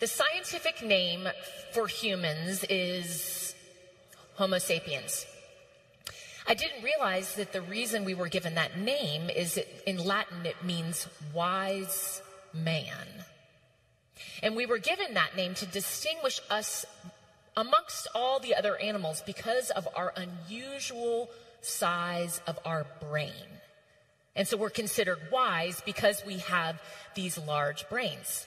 The scientific name for humans is Homo sapiens. I didn't realize that the reason we were given that name is that in Latin it means wise man. And we were given that name to distinguish us amongst all the other animals because of our unusual size of our brain. And so we're considered wise because we have these large brains.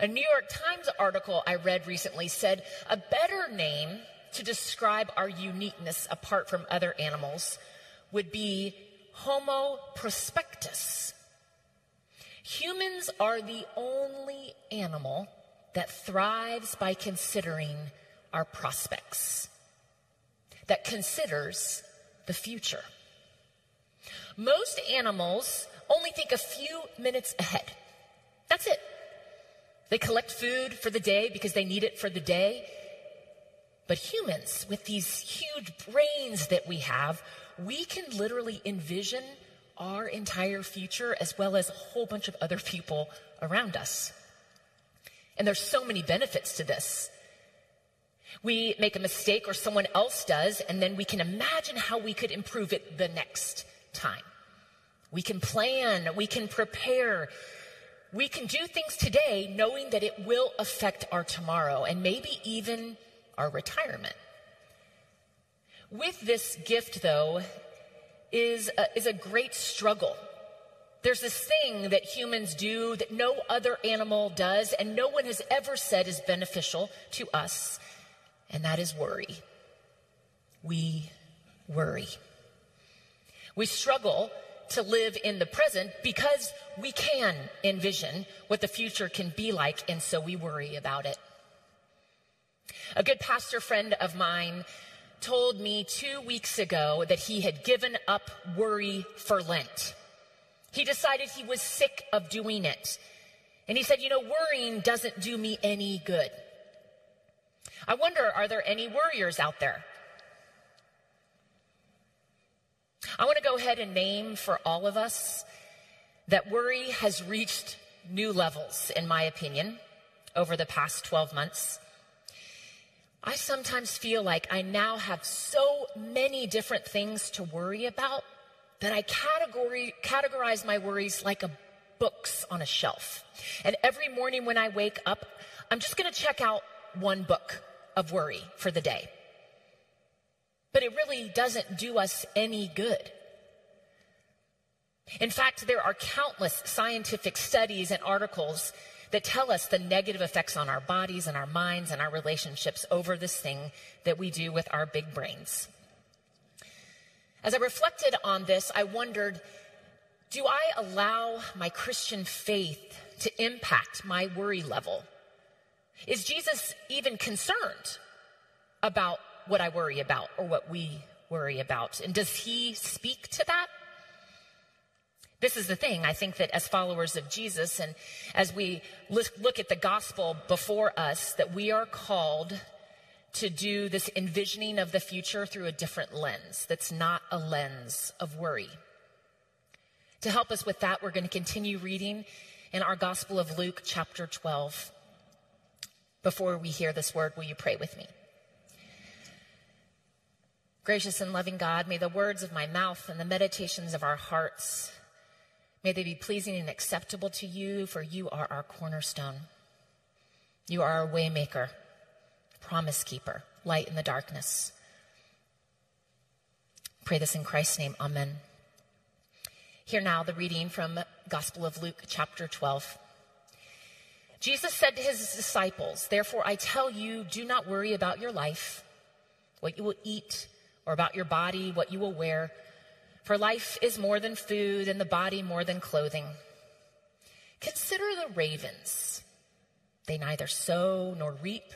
A New York Times article I read recently said a better name to describe our uniqueness apart from other animals would be Homo prospectus. Humans are the only animal that thrives by considering our prospects, that considers the future. Most animals only think a few minutes ahead. That's it. They collect food for the day because they need it for the day. But humans, with these huge brains that we have, we can literally envision our entire future as well as a whole bunch of other people around us. And there's so many benefits to this. We make a mistake or someone else does, and then we can imagine how we could improve it the next time. We can plan, we can prepare, we can do things today knowing that it will affect our tomorrow and maybe even our retirement. With this gift, though, is a, is a great struggle. There's this thing that humans do that no other animal does, and no one has ever said is beneficial to us, and that is worry. We worry. We struggle to live in the present because we can envision what the future can be like, and so we worry about it. A good pastor friend of mine told me two weeks ago that he had given up worry for Lent. He decided he was sick of doing it. And he said, You know, worrying doesn't do me any good. I wonder, are there any worriers out there? I want to go ahead and name for all of us that worry has reached new levels, in my opinion, over the past 12 months. I sometimes feel like I now have so many different things to worry about that I category, categorize my worries like a books on a shelf. And every morning when I wake up, I'm just going to check out one book of worry for the day. But it really doesn't do us any good. In fact, there are countless scientific studies and articles that tell us the negative effects on our bodies and our minds and our relationships over this thing that we do with our big brains. As I reflected on this, I wondered do I allow my Christian faith to impact my worry level? Is Jesus even concerned about what I worry about or what we worry about? And does he speak to that? This is the thing. I think that as followers of Jesus and as we look at the gospel before us, that we are called to do this envisioning of the future through a different lens that's not a lens of worry. To help us with that, we're going to continue reading in our Gospel of Luke, chapter 12. Before we hear this word, will you pray with me? Gracious and loving God, may the words of my mouth and the meditations of our hearts May they be pleasing and acceptable to you, for you are our cornerstone. You are our waymaker, promise keeper, light in the darkness. Pray this in Christ's name. Amen. Hear now the reading from Gospel of Luke, chapter 12. Jesus said to his disciples, Therefore I tell you, do not worry about your life, what you will eat, or about your body, what you will wear. For life is more than food, and the body more than clothing. Consider the ravens. They neither sow nor reap.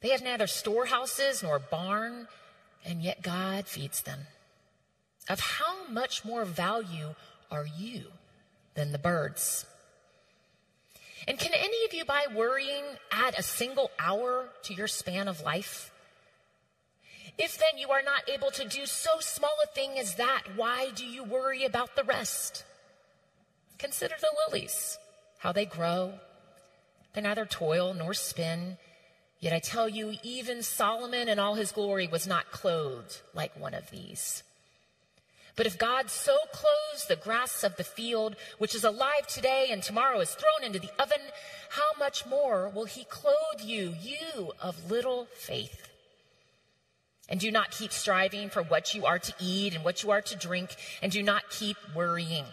They have neither storehouses nor barn, and yet God feeds them. Of how much more value are you than the birds? And can any of you, by worrying, add a single hour to your span of life? If then you are not able to do so small a thing as that, why do you worry about the rest? Consider the lilies, how they grow. They neither toil nor spin. Yet I tell you, even Solomon in all his glory was not clothed like one of these. But if God so clothes the grass of the field, which is alive today and tomorrow is thrown into the oven, how much more will he clothe you, you of little faith? And do not keep striving for what you are to eat and what you are to drink, and do not keep worrying.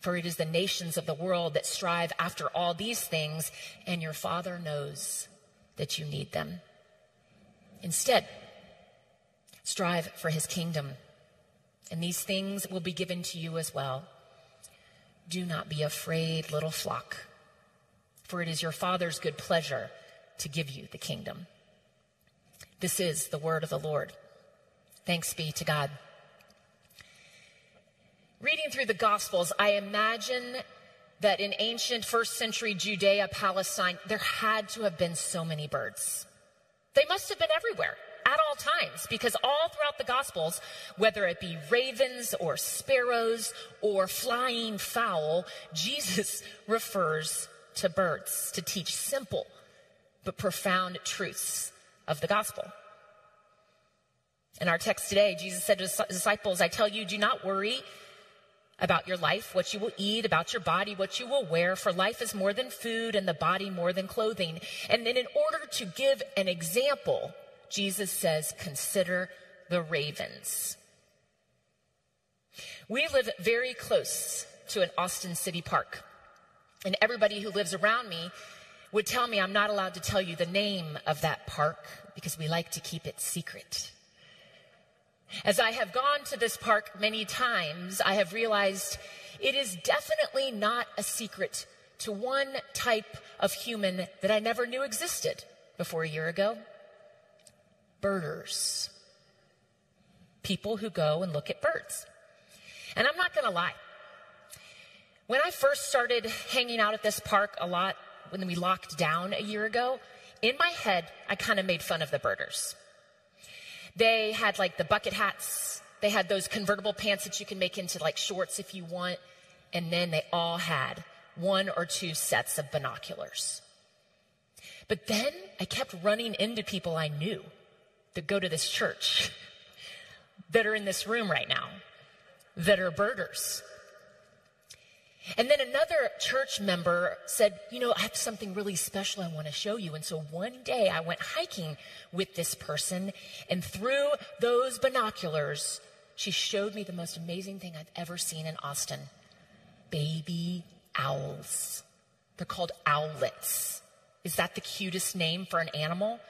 For it is the nations of the world that strive after all these things, and your Father knows that you need them. Instead, strive for his kingdom and these things will be given to you as well. Do not be afraid, little flock, for it is your Father's good pleasure to give you the kingdom. This is the word of the Lord. Thanks be to God. Reading through the Gospels, I imagine that in ancient first century Judea, Palestine, there had to have been so many birds. They must have been everywhere at all times because all throughout the Gospels, whether it be ravens or sparrows or flying fowl, Jesus refers to birds to teach simple but profound truths of the gospel. In our text today, Jesus said to his disciples, I tell you, do not worry about your life, what you will eat, about your body, what you will wear, for life is more than food and the body more than clothing. And then in order to give an example Jesus says, consider the ravens. We live very close to an Austin City Park. And everybody who lives around me would tell me I'm not allowed to tell you the name of that park because we like to keep it secret. As I have gone to this park many times, I have realized it is definitely not a secret to one type of human that I never knew existed before a year ago birders. People who go and look at birds. And I'm not going to lie. When I first started hanging out at this park a lot, when we locked down a year ago, in my head, I kind of made fun of the birders. They had like the bucket hats. They had those convertible pants that you can make into like shorts if you want. And then they all had one or two sets of binoculars. But then I kept running into people I knew that go to this church that are in this room right now that are birders. And then another church member said, You know, I have something really special I want to show you. And so one day I went hiking with this person, and through those binoculars, she showed me the most amazing thing I've ever seen in Austin baby owls. They're called owlets. Is that the cutest name for an animal?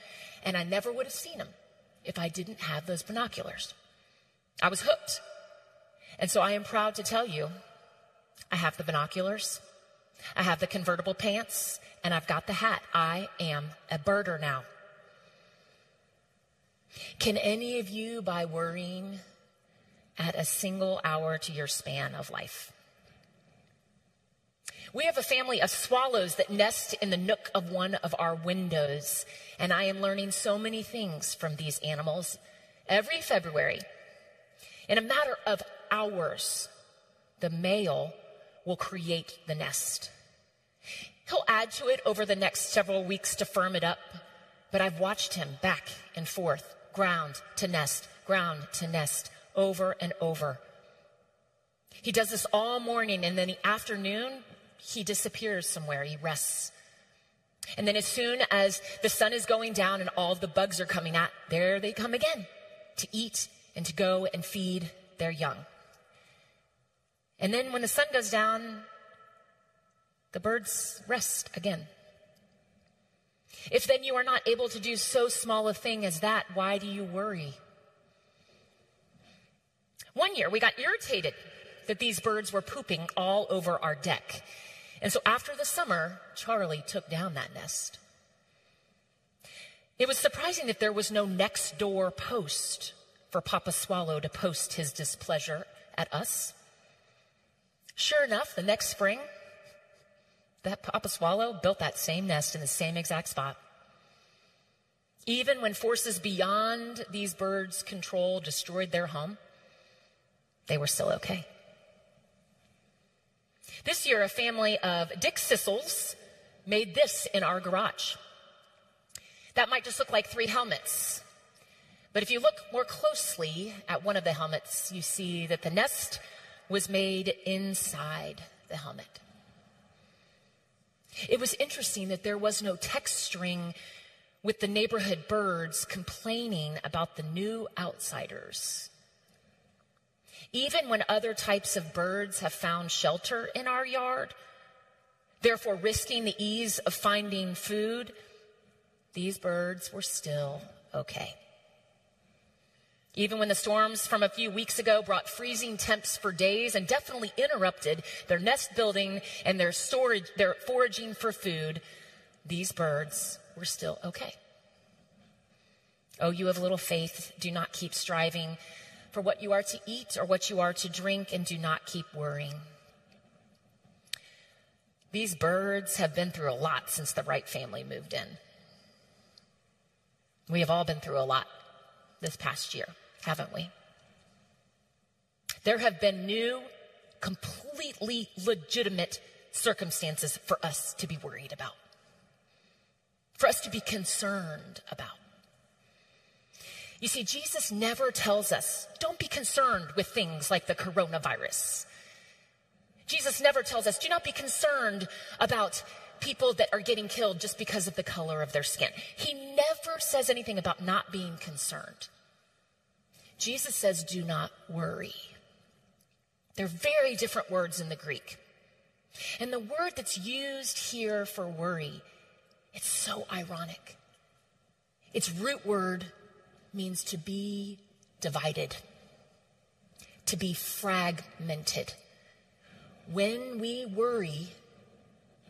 And I never would have seen them if I didn't have those binoculars. I was hooked. And so I am proud to tell you I have the binoculars, I have the convertible pants, and I've got the hat. I am a birder now. Can any of you, by worrying, add a single hour to your span of life? We have a family of swallows that nest in the nook of one of our windows, and I am learning so many things from these animals every February. In a matter of hours, the male will create the nest. He'll add to it over the next several weeks to firm it up, but I've watched him back and forth, ground to nest, ground to nest, over and over. He does this all morning, and then the afternoon, he disappears somewhere, he rests. And then, as soon as the sun is going down and all the bugs are coming out, there they come again to eat and to go and feed their young. And then, when the sun goes down, the birds rest again. If then you are not able to do so small a thing as that, why do you worry? One year we got irritated that these birds were pooping all over our deck. And so after the summer, Charlie took down that nest. It was surprising that there was no next door post for Papa Swallow to post his displeasure at us. Sure enough, the next spring, that Papa Swallow built that same nest in the same exact spot. Even when forces beyond these birds' control destroyed their home, they were still okay. This year, a family of dickcissels made this in our garage. That might just look like three helmets. But if you look more closely at one of the helmets, you see that the nest was made inside the helmet. It was interesting that there was no text string with the neighborhood birds complaining about the new outsiders. Even when other types of birds have found shelter in our yard, therefore risking the ease of finding food, these birds were still okay. Even when the storms from a few weeks ago brought freezing temps for days and definitely interrupted their nest building and their storage, their foraging for food, these birds were still okay. Oh, you have little faith. Do not keep striving for what you are to eat or what you are to drink, and do not keep worrying. These birds have been through a lot since the Wright family moved in. We have all been through a lot this past year, haven't we? There have been new, completely legitimate circumstances for us to be worried about, for us to be concerned about. You see, Jesus never tells us, don't be concerned with things like the coronavirus. Jesus never tells us, do not be concerned about people that are getting killed just because of the color of their skin. He never says anything about not being concerned. Jesus says, do not worry. They're very different words in the Greek. And the word that's used here for worry, it's so ironic. Its root word means to be divided, to be fragmented. When we worry,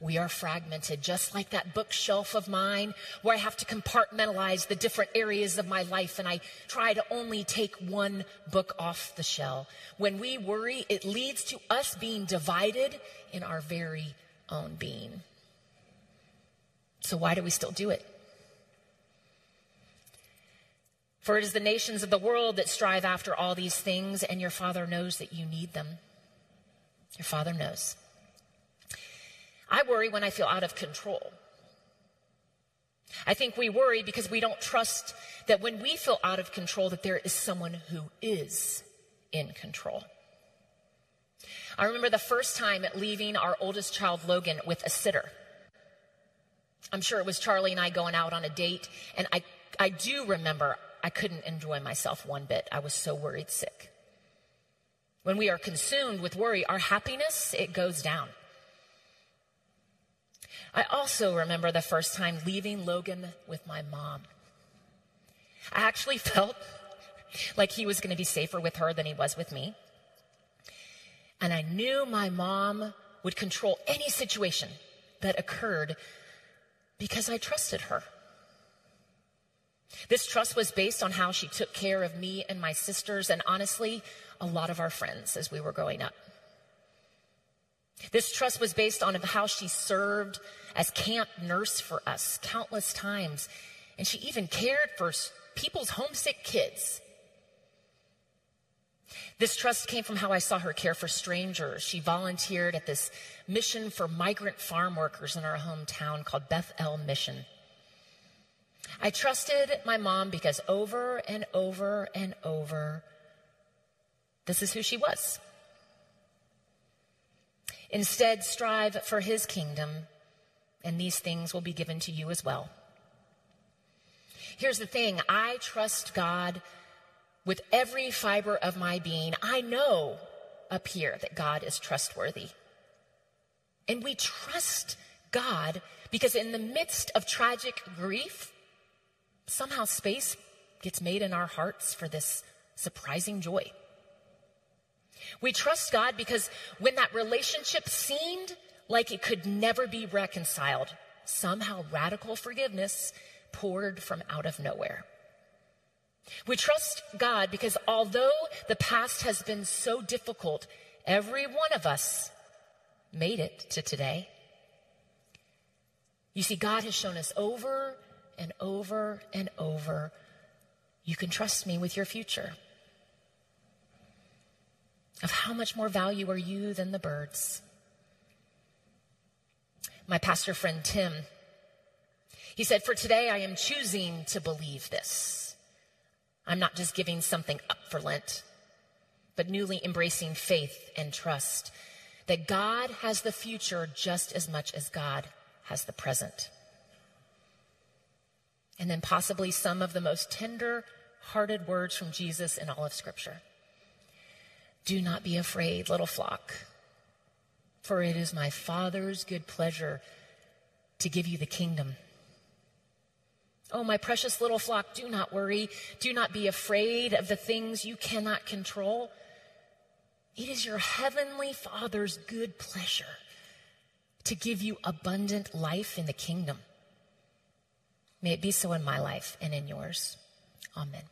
we are fragmented, just like that bookshelf of mine where I have to compartmentalize the different areas of my life and I try to only take one book off the shelf. When we worry, it leads to us being divided in our very own being. So, why do we still do it? For it is the nations of the world that strive after all these things, and your Father knows that you need them. Your Father knows. I worry when I feel out of control. I think we worry because we don't trust that when we feel out of control that there is someone who is in control. I remember the first time leaving our oldest child Logan with a sitter. I'm sure it was Charlie and I going out on a date and I I do remember I couldn't enjoy myself one bit. I was so worried sick. When we are consumed with worry, our happiness, it goes down. I also remember the first time leaving Logan with my mom. I actually felt like he was going to be safer with her than he was with me. And I knew my mom would control any situation that occurred because I trusted her. This trust was based on how she took care of me and my sisters, and honestly, a lot of our friends as we were growing up. This trust was based on how she served as camp nurse for us countless times, and she even cared for people's homesick kids. This trust came from how I saw her care for strangers. She volunteered at this mission for migrant farm workers in our hometown called Beth El Mission. I trusted my mom because over and over and over, this is who she was. Instead, strive for his kingdom, and these things will be given to you as well. Here's the thing I trust God with every fiber of my being. I know up here that God is trustworthy. And we trust God because in the midst of tragic grief, somehow space gets made in our hearts for this surprising joy. We trust God because when that relationship seemed like it could never be reconciled, somehow radical forgiveness poured from out of nowhere. We trust God because although the past has been so difficult, every one of us made it to today. You see, God has shown us over and over and over, you can trust me with your future. Of how much more value are you than the birds? my pastor friend Tim. He said, For today I am choosing to believe this. I'm not just giving something up for Lent, but newly embracing faith and trust that God has the future just as much as God has the present. And then possibly some of the most tender hearted words from Jesus in all of Scripture. Do not be afraid, little flock, for it is my Father's good pleasure to give you the kingdom. Oh, my precious little flock, do not worry. Do not be afraid of the things you cannot control. It is your heavenly Father's good pleasure to give you abundant life in the kingdom. May it be so in my life and in yours. Amen.